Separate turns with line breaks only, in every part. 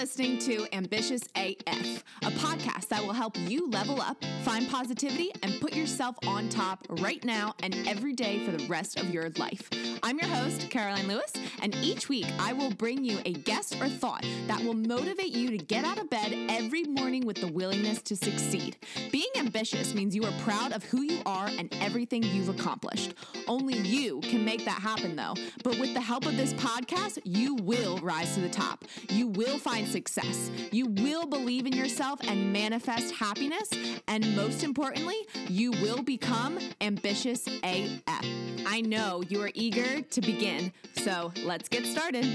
listening to Ambitious AF, a podcast that will help you level up, find positivity, and put yourself on top right now and every day for the rest of your life. I'm your host, Caroline Lewis, and each week I will bring you a guest or thought that will motivate you to get out of bed every morning with the willingness to succeed. Being ambitious means you are proud of who you are and everything you've accomplished. Only you can make that happen, though. But with the help of this podcast, you will rise to the top. You will find success. You will believe in yourself and manifest happiness. And most importantly, you will become ambitious AF. I know you are eager to begin, so let's get started.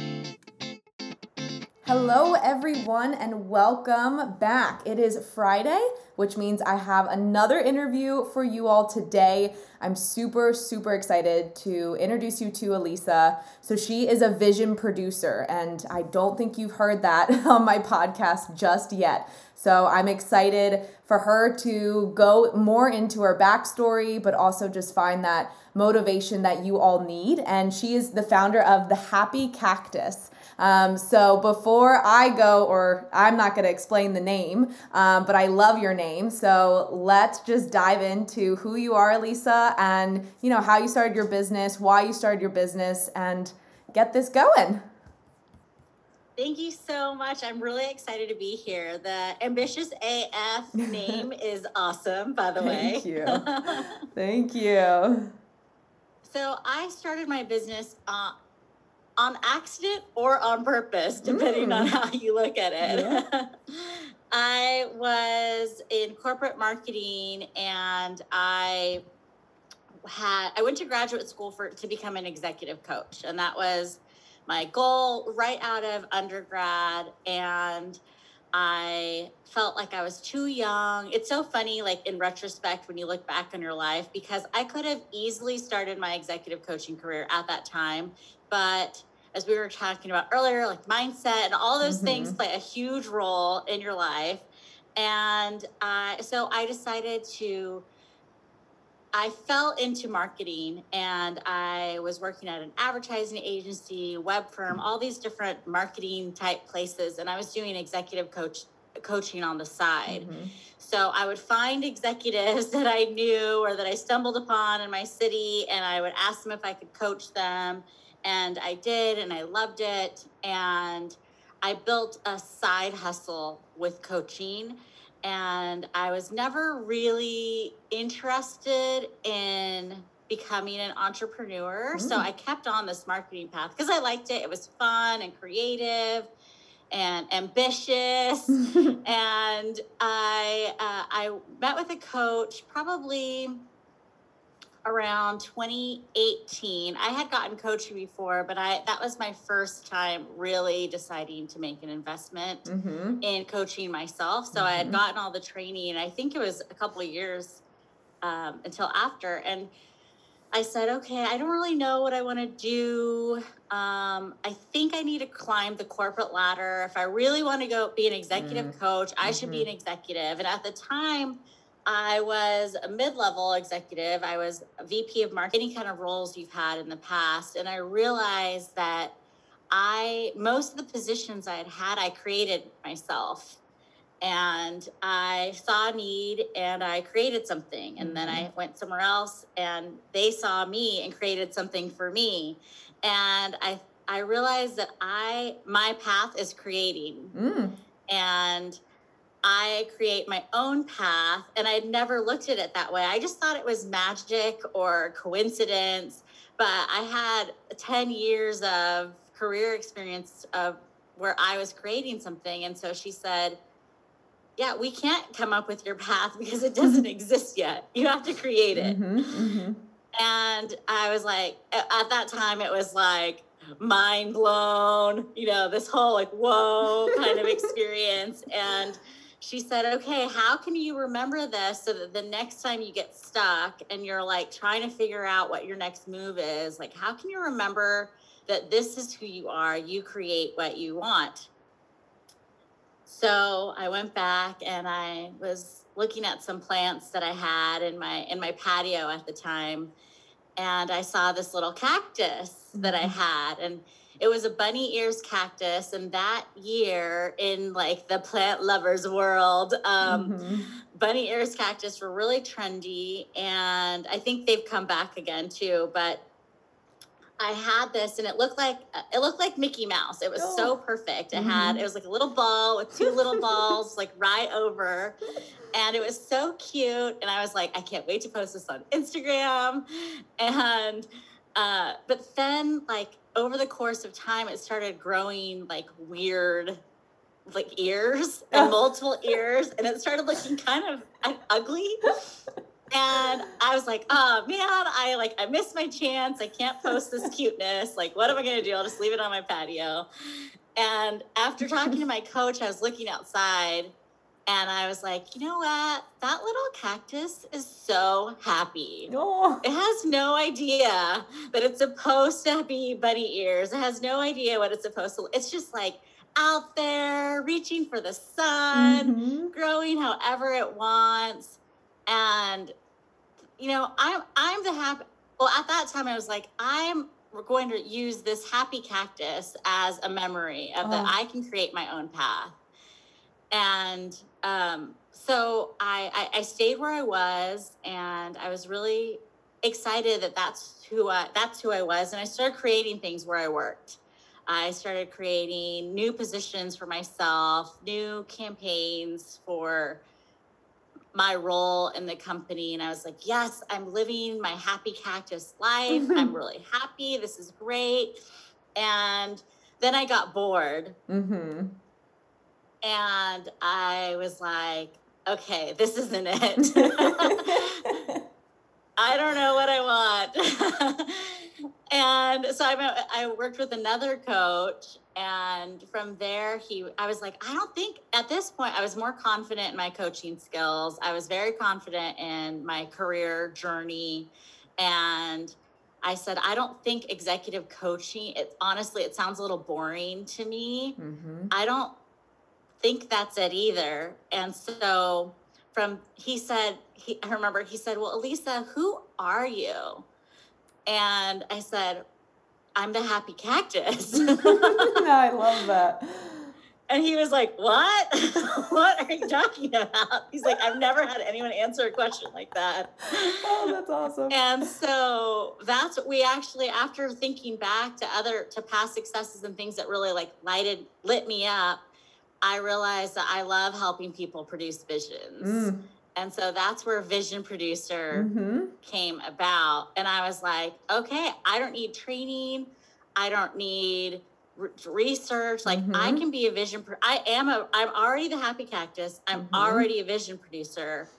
Hello, everyone, and welcome back. It is Friday, which means I have another interview for you all today. I'm super, super excited to introduce you to Alisa. So, she is a vision producer, and I don't think you've heard that on my podcast just yet. So, I'm excited for her to go more into her backstory, but also just find that motivation that you all need. And she is the founder of The Happy Cactus. Um, so before I go, or I'm not going to explain the name, um, but I love your name. So let's just dive into who you are, Alisa, and you know how you started your business, why you started your business, and get this going.
Thank you so much. I'm really excited to be here. The Ambitious AF name is awesome, by the way.
Thank you. Thank you.
So I started my business uh, on accident or on purpose, depending mm. on how you look at it. Yeah. I was in corporate marketing and I had I went to graduate school for to become an executive coach and that was my goal right out of undergrad and I felt like I was too young. It's so funny, like in retrospect, when you look back on your life, because I could have easily started my executive coaching career at that time but as we were talking about earlier, like mindset and all those mm-hmm. things play a huge role in your life. And uh, so I decided to, I fell into marketing and I was working at an advertising agency, web firm, all these different marketing type places. And I was doing executive coach coaching on the side. Mm-hmm. So I would find executives that I knew or that I stumbled upon in my city and I would ask them if I could coach them and I did, and I loved it. And I built a side hustle with coaching. And I was never really interested in becoming an entrepreneur. Mm. So I kept on this marketing path because I liked it. It was fun and creative and ambitious. and I uh, I met with a coach probably around 2018. I had gotten coaching before, but I that was my first time really deciding to make an investment mm-hmm. in coaching myself. So mm-hmm. I had mm-hmm. gotten all the training, and I think it was a couple of years um, until after. And I said, okay, I don't really know what I want to do. Um, I think I need to climb the corporate ladder. If I really want to go be an executive mm-hmm. coach, I should be an mm-hmm. executive. And at the time, I was a mid level executive. I was a VP of marketing, any kind of roles you've had in the past. And I realized that I, most of the positions I had had, I created myself. And I saw a need and I created something. And then I mm-hmm. went somewhere else and they saw me and created something for me. And I, I realized that I, my path is creating. Mm. And I create my own path. And I'd never looked at it that way. I just thought it was magic or coincidence. But I had 10 years of career experience of where I was creating something. And so she said, yeah, we can't come up with your path because it doesn't exist yet. You have to create it. Mm-hmm, mm-hmm. And I was like, at that time, it was like mind blown, you know, this whole like, whoa kind of experience. And she said, okay, how can you remember this so that the next time you get stuck and you're like trying to figure out what your next move is, like, how can you remember that this is who you are? You create what you want. So I went back and I was looking at some plants that I had in my in my patio at the time and I saw this little cactus that I
Mhm.
had, and it was a bunny ears cactus. And that year, in like the plant lovers world, um,
Mhm.
bunny ears cactus were really trendy, and I think they've come back again too. But I had this, and it looked like it looked like Mickey Mouse. It was so
Oh.
perfect. It had
Mhm.
it was like a little ball with two little balls like right over, and it was so cute. And I was like, I can't wait to post this on Instagram. And uh, but then like over the course of time, it started growing like weird like ears and multiple ears and it started looking kind of ugly. And i was like oh man i like i missed my chance. I can't post this cuteness. Like what am i going to do? I'll just leave it on my patio. And after talking to my coach i was looking outside and i was like you know what that little cactus is so happy
Oh.
it has no idea that it's supposed to be bunny ears. It has no idea what it's supposed to. It's just like out there reaching for the sun,
Mhm.
growing however it wants, and you know, I'm I'm the happy. Well, at that time, I was like, I'm going to use this happy cactus as a memory of that
Oh.
I can create my own path, and um, so I, I I stayed where I was, and I was really excited that that's who I that's who I was, and I started creating things where I worked. I started creating new positions for myself, new campaigns for my role in the company. And I was like, yes, I'm living my happy cactus life. I'm really happy. This is great. And then I got bored
Mhm.
And I was like, okay, this isn't it. I don't know what I want. and so I, I worked with another coach. And from there, he, I was like, I don't think at this point, I was more confident in my coaching skills. I was very confident in my career journey. And I said, I don't think executive coaching, it honestly, it sounds a little boring to me.
Mhm.
I don't think that's it either. And so from he said he I remember he said, "Well, Alisa, who are you?" And I said, "I'm the happy cactus."
I love that.
and he was like, "What? what are you talking about?" He's like, "I've never had anyone answer a question like that."
Oh, that's awesome.
and so that's what we actually after thinking back to other to past successes and things that really like lighted lit me up i realized that i love helping people produce visions
Mm.
and so that's where vision producer
Mhm.
came about and i was like okay i don't need training i don't need re- research like i
Mhm.
can be a vision pro- i am a i'm already the happy cactus i'm
Mhm.
already a vision producer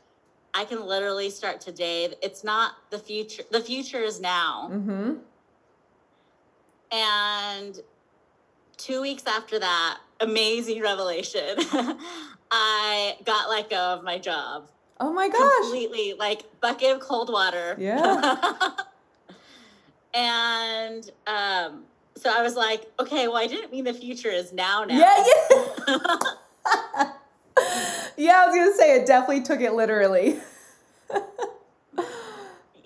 i can literally start today it's not the future the future is now
Mhm.
and two weeks after that amazing revelation i got let go of my job
Oh my gosh.
completely like bucket of cold water.
Yeah.
and um, so I was like, okay, well, I didn't mean the future is now. Now.
Yeah, yeah. yeah, I was gonna say it definitely took it literally.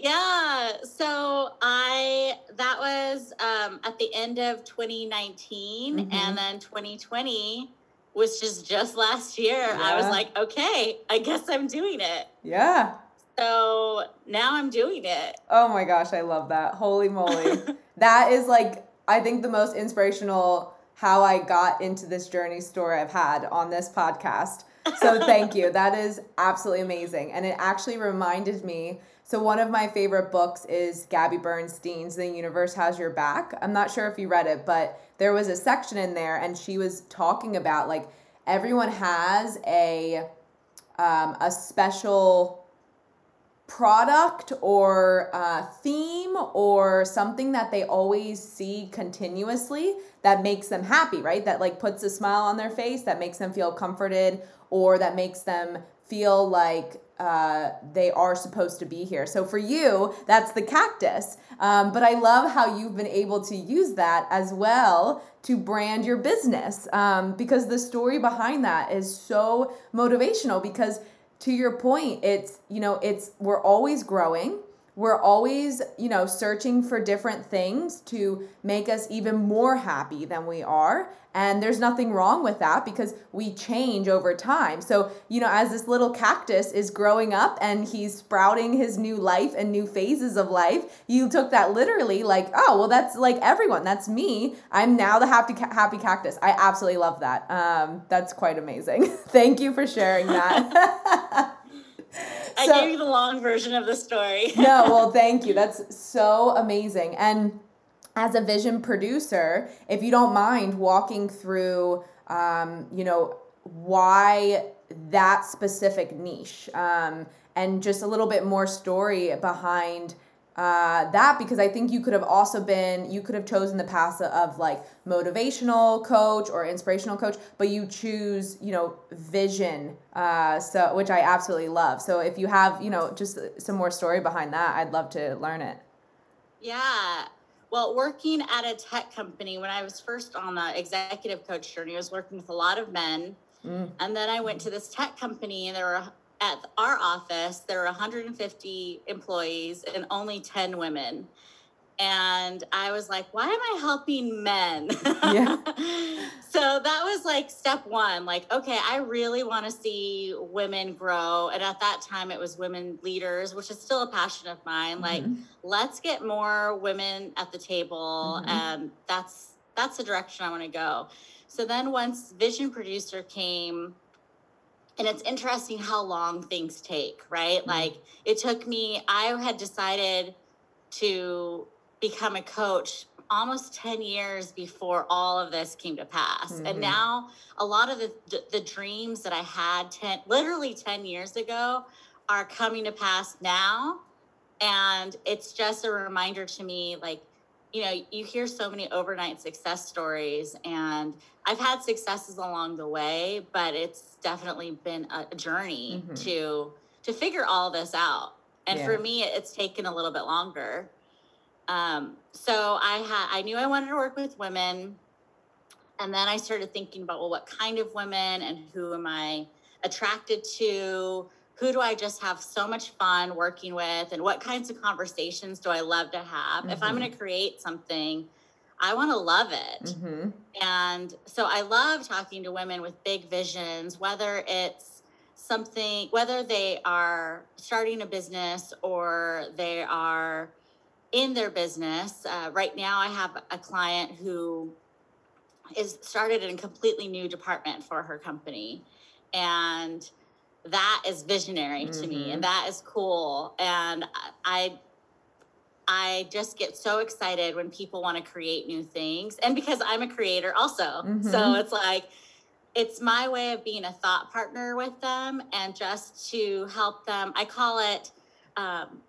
Yeah. So I that was um, at the end of 2019,
Mhm.
and then 2020 which is just last year. I was like, okay, I guess I'm doing it.
Yeah.
So now I'm doing it.
Oh my gosh, I love that. Holy moly. that is like I think the most inspirational how I got into this journey story I've had on this podcast. So thank you. That is absolutely amazing. And it actually reminded me. So one of my favorite books is Gabby Bernstein's The Universe Has Your Back. I'm not sure if you read it, but there was a section in there and she was talking about like everyone has a um, a special product or uh, theme or something that they always see continuously that makes them happy, right? That like puts a smile on their face, that makes them feel comforted, or that makes them feel like uh, they are supposed to be here. So for you, that's the cactus. Um, but I love how you've been able to use that as well to brand your business um, because the story behind that is so motivational because to your point it's you know it's we're always growing we're always, you know, searching for different things to make us even more happy than we are. And there's nothing wrong with that because we change over time. So, you know, as this little cactus is growing up and he's sprouting his new life and new phases of life, you took that literally like, oh, well, that's like everyone. That's me. I'm now the happy, happy cactus. I absolutely love that. Um, that's quite amazing. Thank you for sharing that.
I so, gave you the long version of the story.
no, well, thank you. That's so amazing. And as a vision producer, if you don't mind walking through, um, you know, why that specific niche um, and just a little bit more story behind uh, that because I think you could have also been you could have chosen the path of like motivational coach or inspirational coach, but you choose you know vision, uh, so which I absolutely love. So if you have you know just some more story behind that, I'd love to learn it.
Yeah. Well, working at a tech company, when I was first on the executive coach journey, I was working with a lot of men. Mm. And then I went to this tech company, and there were at our office, there are 150 employees and only 10 women. And I was like, why am I helping men? Yeah. so that was like step one. Like, okay, I really want to see women grow. And at that time, it was women leaders, which is still a passion of mine. Mm-hmm. Like, let's get more women at the table. Mm-hmm. And that's that's the direction I want to go. So then once Vision Producer came, and it's interesting how long things take, right? Mm-hmm. Like it took me, I had decided to become a coach almost 10 years before all of this came to pass. Mm-hmm. And now a lot of the, the dreams that I had 10, literally 10 years ago are coming to pass now. And it's just a reminder to me, like, you know, you hear so many overnight success stories, and I've had successes along the way, but it's definitely been a journey mm-hmm. to to figure all this out. And yeah. for me, it's taken a little bit longer. Um, so I had I knew I wanted to work with women, and then I started thinking about well, what kind of women and who am I attracted to? Who do I just have so much fun working with and what kinds of conversations do I love to have? Mm-hmm. If I'm going to mm-hmm. create something, I want to love it. Mm-hmm. And so I love talking to women with big visions, whether it's something, whether they are starting a business or they are in their business. Uh, right now, I have a client who is started in a completely new department for her company. And that is visionary mm-hmm. to me and mm-hmm. that is cool and i i just get so excited when people want to create new things and because i'm a creator also mm-hmm. so it's like it's my way of being a thought partner with them and just to help them i call it um,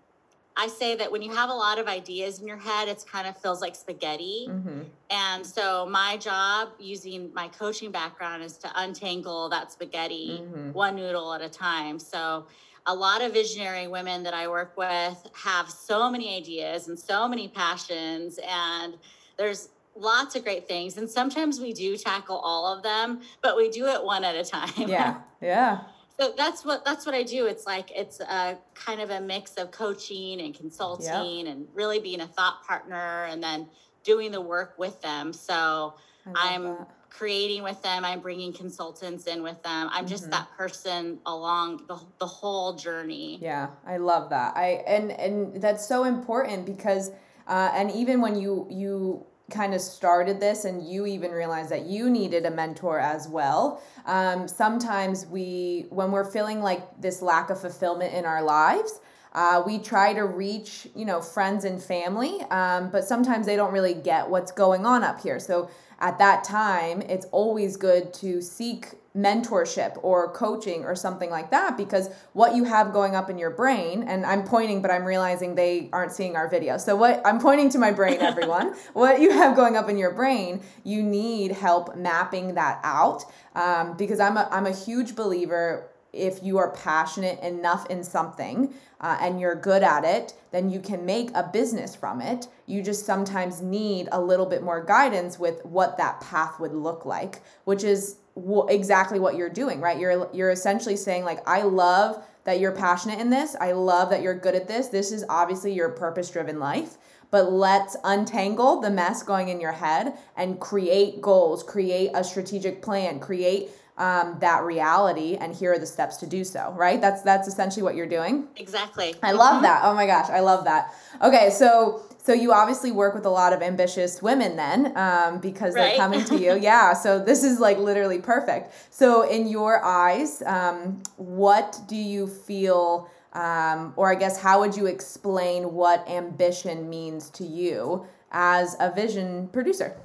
I say that when you have a lot of ideas in your head, it's kind of feels like spaghetti. Mm-hmm. And so my job using my coaching background is to untangle that spaghetti mm-hmm. one noodle at a time. So a lot of visionary women that I work with have so many ideas and so many passions and there's lots of great things and sometimes we do tackle all of them, but we do it one at a time.
Yeah. Yeah
so that's what that's what I do. It's like it's a kind of a mix of coaching and consulting and really being a thought partner and then doing the work with them. So I'm that. creating with them. I'm bringing consultants in with them. I'm just mm-hmm. that person along the, the whole journey.
Yeah, I love that. I and and that's so important because uh, and even when you you kind of started this and you even realized that you needed a mentor as well. Um, sometimes we when we're feeling like this lack of fulfillment in our lives uh, we try to reach you know friends and family um, but sometimes they don't really get what's going on up here. So at that time it's always good to seek mentorship or coaching or something like that because what you have going up in your brain and i'm pointing but i'm realizing they aren't seeing our video. So what i'm pointing to my brain everyone. What you have going up in your brain you need help mapping that out um, because i'm a, I'm a huge believer if you are passionate enough in something uh, and you're good at it, then you can make a business from it. You just sometimes need a little bit more guidance with what that path would look like, which is w- exactly what you're doing, right? You're you're essentially saying like, I love that you're passionate in this. I love that you're good at this. This is obviously your purpose-driven life but let's untangle the mess going in your head and create goals, create a strategic plan, create um, that reality and here are the steps to do so right? That's that's essentially what you're doing.
Exactly.
I love mm-hmm. that. Oh my gosh i love that. Okay so so you obviously work with a lot of ambitious women then um, because right? they're coming to you. Yeah so this is like literally perfect. So in your eyes um, what do you feel um, or i guess how would you explain what ambition means to you as a vision producer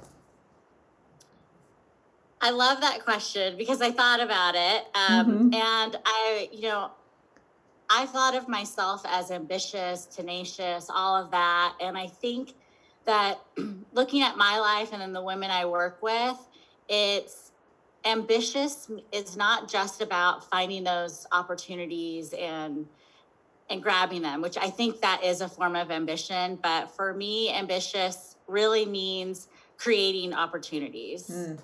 I love that question because I thought about it. Um, mm-hmm. And I, you know, I thought of myself as ambitious, tenacious, all of that. And I think that looking at my life and then the women I work with, it's ambitious is not just about finding those opportunities and and grabbing them, which I think that is a form of ambition. But for me, ambitious really means creating opportunities. Mm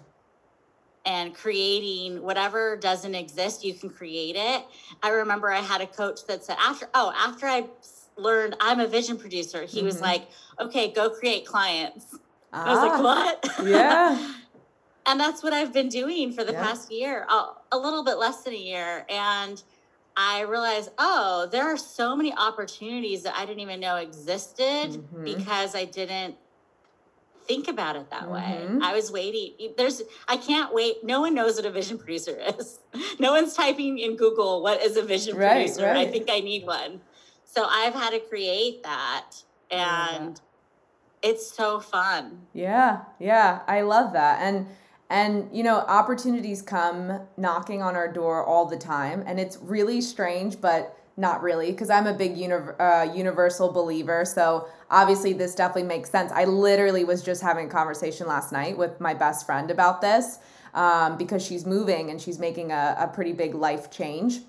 and creating whatever doesn't exist, you can create it. I remember I had a coach that said, after, oh, after I learned I'm a vision producer, he mm-hmm. was like, okay, go create clients. Ah, I was like, ah, what?
Yeah.
and that's what I've been doing for the yeah. past year, a, a little bit less than a year. And I realized, oh, there are so many opportunities that I didn't even know existed mm-hmm. because I didn't think about it that mm-hmm. way. I was waiting. There's, I can't wait. No one knows what a vision producer is. No one's typing in Google, what is a vision right, producer? Right. I think I need one. So I've had to create that. And yeah. it's so fun.
Yeah. Yeah. I love that. And, and you know, opportunities come knocking on our door all the time. And it's really strange, but not really because i'm a big uni- uh, universal believer so obviously this definitely makes sense. I literally was just having a conversation last night with my best friend about this um, because she's moving and she's making a, a pretty big life change.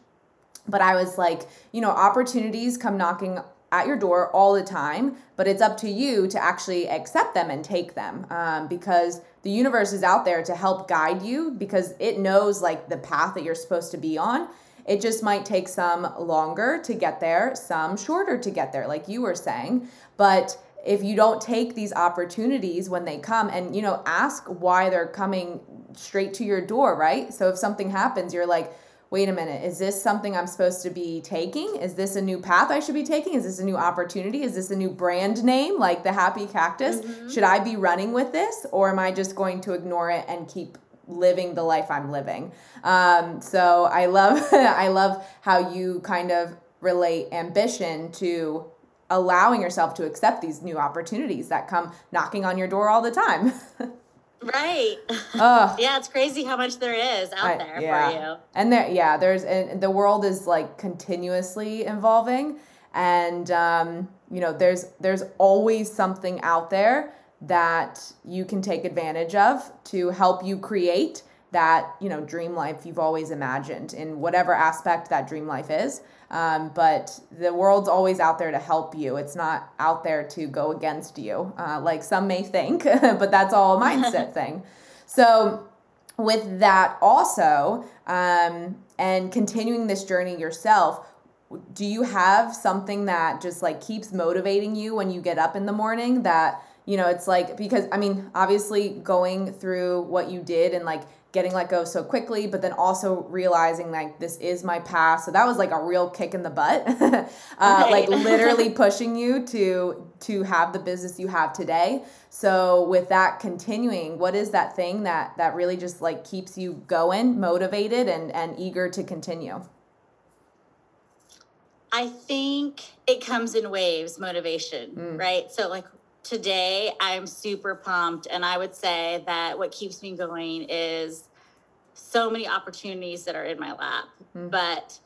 But i was like you know opportunities come knocking at your door all the time but it's up to you to actually accept them and take them um, because the universe is out there to help guide you because it knows like the path that you're supposed to be on it just might take some longer to get there, some shorter to get there, like you were saying. But if you don't take these opportunities when they come and you know ask why they're coming straight to your door right? So if something happens you're like wait a minute is this something i'm supposed to be taking? Is this a new path i should be taking? Is this a new opportunity? Is this a new brand name like the happy cactus? Mm-hmm. should i be running with this or am i just going to ignore it and keep living the life I'm living. Um, so I love I love how you kind of relate ambition to allowing yourself to accept these new opportunities that come knocking on your door all the time.
right. Oh. yeah, it's crazy how much there is out I, there
yeah.
for you.
And there yeah, there's and the world is like continuously evolving and um, you know, there's there's always something out there that you can take advantage of to help you create that you know dream life you've always imagined in whatever aspect that dream life is. Um, but the world's always out there to help you. It's not out there to go against you uh, like some may think but that's all a mindset thing. So with that also um, and continuing this journey yourself do you have something that just like keeps motivating you when you get up in the morning that you know it's like because i mean obviously going through what you did and like getting let go so quickly but then also realizing like this is my past so that was like a real kick in the butt uh, right. like literally pushing you to to have the business you have today so with that continuing what is that thing that that really just like keeps you going motivated and and eager to continue
I think it comes in waves, motivation, mm. right? So, like, today I'm super pumped. And I would say that what keeps me going is so many opportunities that are in my lap. Mm-hmm. But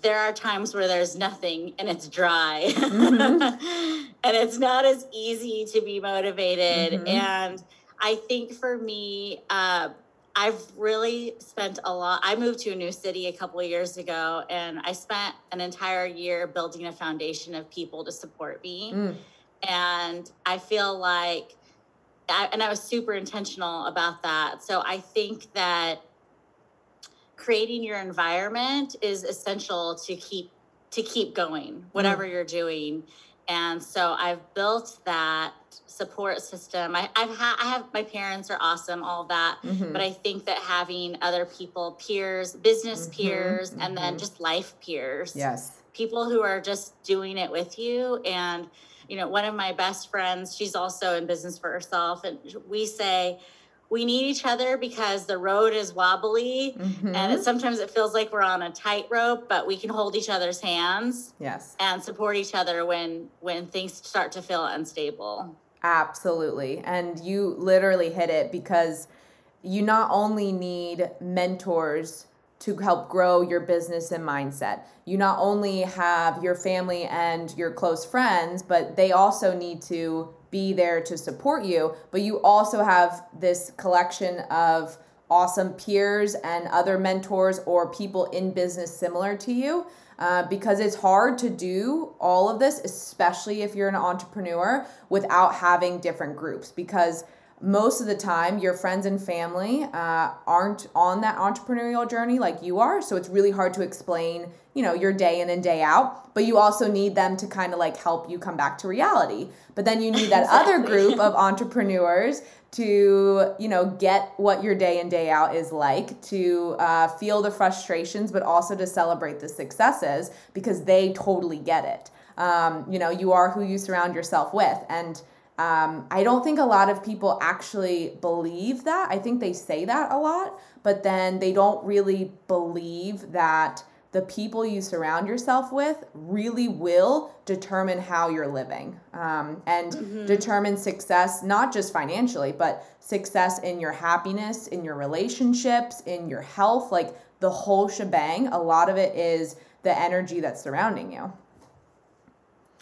there are times where there's nothing and it's dry. Mm-hmm. and it's not as easy to be motivated. Mm-hmm. And I think for me, uh, I've really spent a lot. I moved to a new city a couple of years ago, and I spent an entire year building a foundation of people to support me. Mm. And I feel like, I, and I was super intentional about that. So I think that creating your environment is essential to keep to keep going, whatever mm. you're doing. And so I've built that support system. I, I've had, I have, my parents are awesome, all that. Mm-hmm. But I think that having other people, peers, business mm-hmm. peers, mm-hmm. and then mm-hmm. just life peers.
Yes.
People who are just doing it with you. And, you know, one of my best friends, she's also in business for herself. And we say, we need each other because the road is wobbly mm-hmm. and it, sometimes it feels like we're on a tightrope but we can hold each other's hands
yes
and support each other when when things start to feel unstable
absolutely and you literally hit it because you not only need mentors to help grow your business and mindset. You not only have your family and your close friends, but they also need to be there to support you, but you also have this collection of awesome peers and other mentors or people in business similar to you. Uh, because it's hard to do all of this, especially if you're an entrepreneur, without having different groups. Because most of the time your friends and family uh, aren't on that entrepreneurial journey like you are. So it's really hard to explain you know your day in and day out but you also need them to kind of like help you come back to reality. But then you need that exactly. other group of entrepreneurs to you know get what your day in day out is like to uh, feel the frustrations but also to celebrate the successes because they totally get it. Um, you know you are who you surround yourself with. And um, I don't think a lot of people actually believe that. I think they say that a lot, but then they don't really believe that the people you surround yourself with really will determine how you're living um, and mm-hmm. determine success, not just financially, but success in your happiness, in your relationships, in your health, like the whole shebang. A lot of it is the energy that's surrounding you.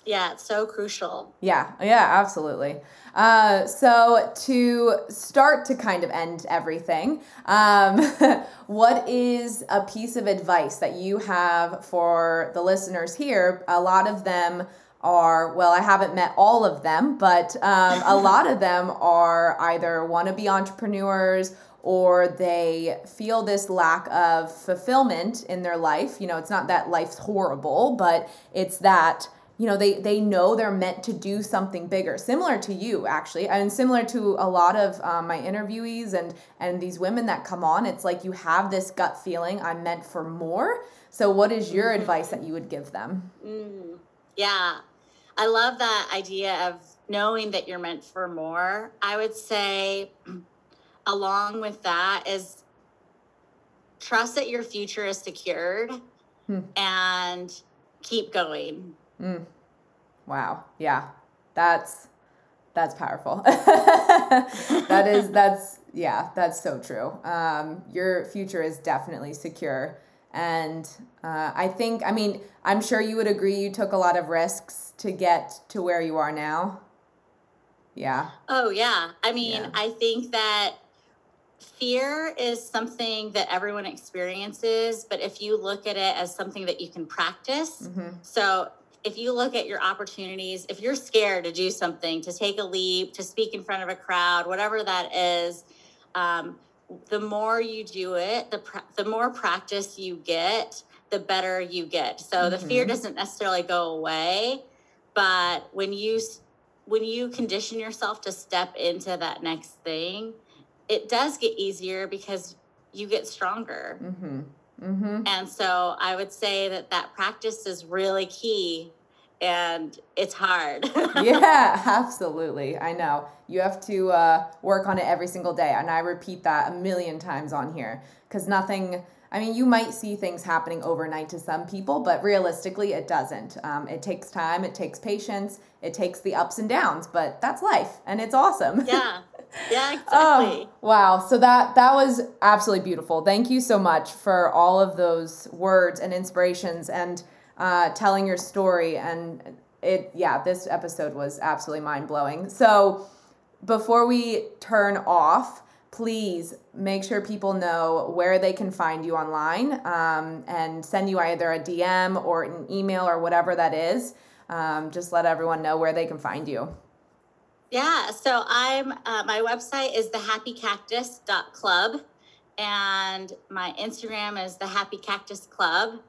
Yeah, it's so crucial.
Yeah, yeah, absolutely. Uh, so to start to kind of end everything, um, what is a piece of advice that you have for the listeners here? A lot of them are well i haven't met all of them but um, a lot of them are either want to be entrepreneurs or they feel this lack of fulfillment in their life you know it's not that life's horrible but it's that you know they they know they're meant to do something bigger similar to you actually and similar to a lot of um, my interviewees and and these women that come on it's like you have this gut feeling i'm meant for more. So what is your mm-hmm. advice that you would give them?
Mm, yeah. I love that idea of knowing that you're meant for more. I would say along with that is trust that your future is secured hmm. and keep going
Mm. Wow. Yeah. That's that's powerful. that is that's yeah, that's so true. Um, your future is definitely secure. And uh, I think, I mean, I'm sure you would agree you took a lot of risks to get to where you are now. Yeah.
Oh, yeah. I mean, yeah. I think that fear is something that everyone experiences, but if you look at it as something that you can practice, mm-hmm. so if you look at your opportunities, if you're scared to do something, to take a leap, to speak in front of a crowd, whatever that is, um, the more you do it, the pr- the more practice you get, the better you get. So mm-hmm. the fear mm-hmm. doesn't necessarily go away, but when you when you condition yourself to step into that next thing, it does get easier because you get stronger. Mm-hmm. Mm-hmm. And so I would say that that practice is really key and it's hard.
yeah, absolutely. I know. You have to uh, work on it every single day. And I repeat that a million times on here because nothing. I mean, you might see things happening overnight to some people, but realistically, it doesn't. Um, it takes time, it takes patience, it takes the ups and downs, but that's life and it's awesome.
Yeah. Yeah, exactly.
Oh, wow. So that that was absolutely beautiful. Thank you so much for all of those words and inspirations and uh, telling your story. And it, yeah, this episode was absolutely mind blowing. So before we turn off, please make sure people know where they can find you online um, and send you either a DM or an email or whatever that is. Um, just let everyone know where they can find you.
Yeah, so I'm uh, my website is thehappycactus.club and my Instagram is the Happy Cactus Club.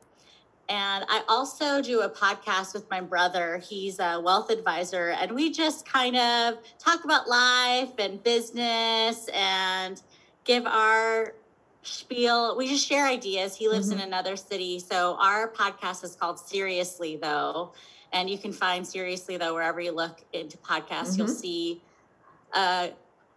And I also do a podcast with my brother. He's a wealth advisor, and we just kind of talk about life and business and give our spiel. We just share ideas. He lives mm-hmm. in another city. So our podcast is called Seriously, though. And you can find Seriously, though, wherever you look into podcasts, mm-hmm. you'll see uh,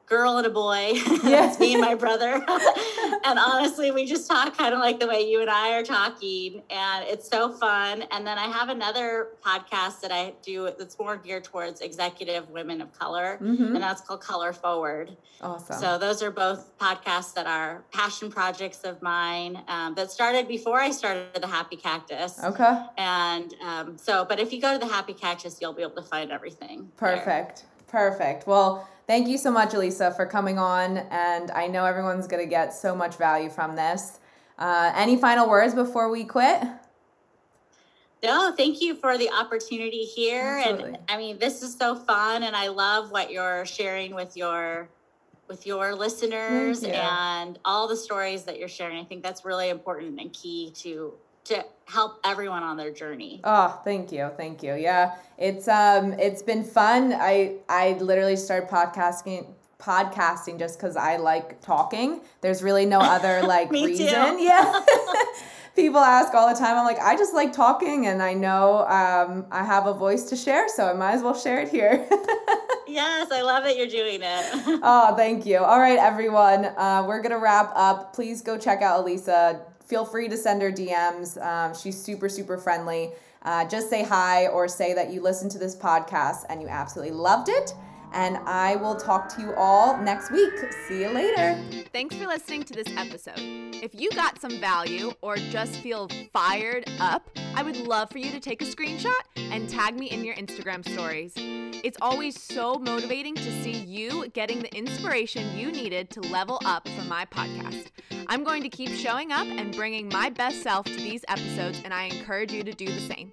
girl and a boy. Yes. me and my brother. and honestly, we just talk kind of like the way you and I are talking. And it's so fun. And then I have another podcast that I do that's more geared towards executive women of color. Mm-hmm. And that's called Color Forward. Awesome. So those are both podcasts that are passion projects of mine um, that started before I started the Happy Cactus.
Okay.
And um, so, but if you go to the Happy Cactus, you'll be able to find everything.
Perfect. There. Perfect. Well, thank you so much, Alisa, for coming on. And I know everyone's going to get so much value from this. Uh, any final words before we quit?
No, thank you for the opportunity here. Absolutely. And I mean, this is so fun, and I love what you're sharing with your with your listeners and all the stories that you're sharing. I think that's really important and key to to help everyone on their journey.
Oh, thank you. Thank you. Yeah. It's um it's been fun. I I literally started podcasting podcasting just cuz I like talking. There's really no other like reason. Too. Yeah. People ask all the time. I'm like, I just like talking and I know um, I have a voice to share, so I might as well share it here.
yes, I love that you're doing it.
oh, thank you. All right, everyone. Uh, we're going to wrap up. Please go check out Alisa feel free to send her DMs. Um, she's super, super friendly. Uh, just say hi or say that you listened to this podcast and you absolutely loved it. And I will talk to you all next week. See you later.
Thanks for listening to this episode. If you got some value or just feel fired up, I would love for you to take a screenshot and tag me in your Instagram stories. It's always so motivating to see you getting the inspiration you needed to level up for my podcast. I'm going to keep showing up and bringing my best self to these episodes, and I encourage you to do the same.